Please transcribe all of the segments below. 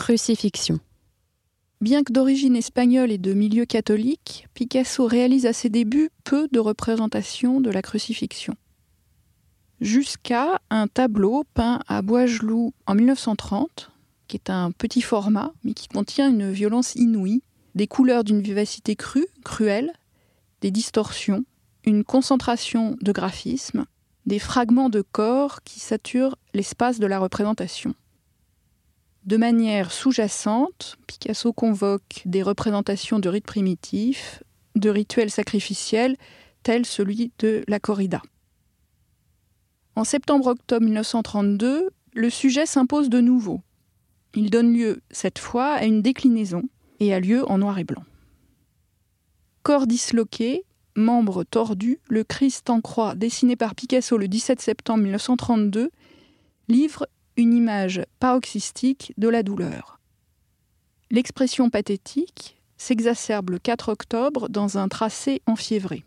Crucifixion. Bien que d'origine espagnole et de milieu catholique, Picasso réalise à ses débuts peu de représentations de la crucifixion. Jusqu'à un tableau peint à Boisgelou en 1930, qui est un petit format, mais qui contient une violence inouïe, des couleurs d'une vivacité crue, cruelle, des distorsions, une concentration de graphisme, des fragments de corps qui saturent l'espace de la représentation. De manière sous-jacente, Picasso convoque des représentations de rites primitifs, de rituels sacrificiels, tels celui de la corrida. En septembre-octobre 1932, le sujet s'impose de nouveau. Il donne lieu, cette fois, à une déclinaison et a lieu en noir et blanc. Corps disloqué, membres tordus, le Christ en croix dessiné par Picasso le 17 septembre 1932 livre une image paroxystique de la douleur. L'expression pathétique s'exacerbe le 4 octobre dans un tracé enfiévré.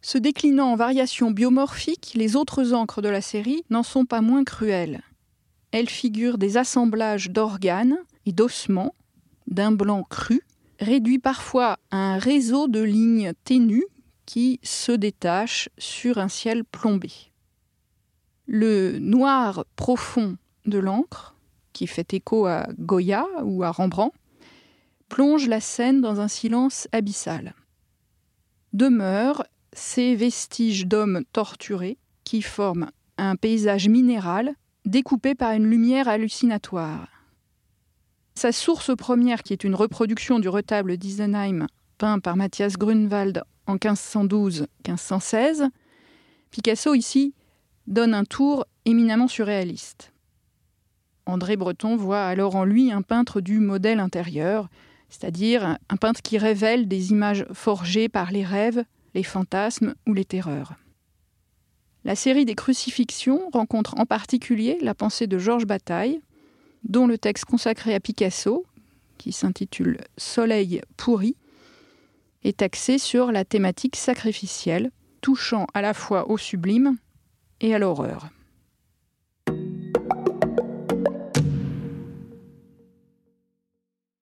Se déclinant en variations biomorphiques, les autres encres de la série n'en sont pas moins cruelles. Elles figurent des assemblages d'organes et d'ossements, d'un blanc cru, réduit parfois à un réseau de lignes ténues qui se détachent sur un ciel plombé le noir profond de l'encre, qui fait écho à Goya ou à Rembrandt, plonge la scène dans un silence abyssal. Demeurent ces vestiges d'hommes torturés qui forment un paysage minéral découpé par une lumière hallucinatoire. Sa source première, qui est une reproduction du retable d'Isenheim peint par Matthias Grunwald en 1512-1516, Picasso ici donne un tour éminemment surréaliste. André Breton voit alors en lui un peintre du modèle intérieur, c'est-à-dire un peintre qui révèle des images forgées par les rêves, les fantasmes ou les terreurs. La série des crucifixions rencontre en particulier la pensée de Georges Bataille, dont le texte consacré à Picasso, qui s'intitule Soleil pourri, est axé sur la thématique sacrificielle, touchant à la fois au sublime et à l'horreur.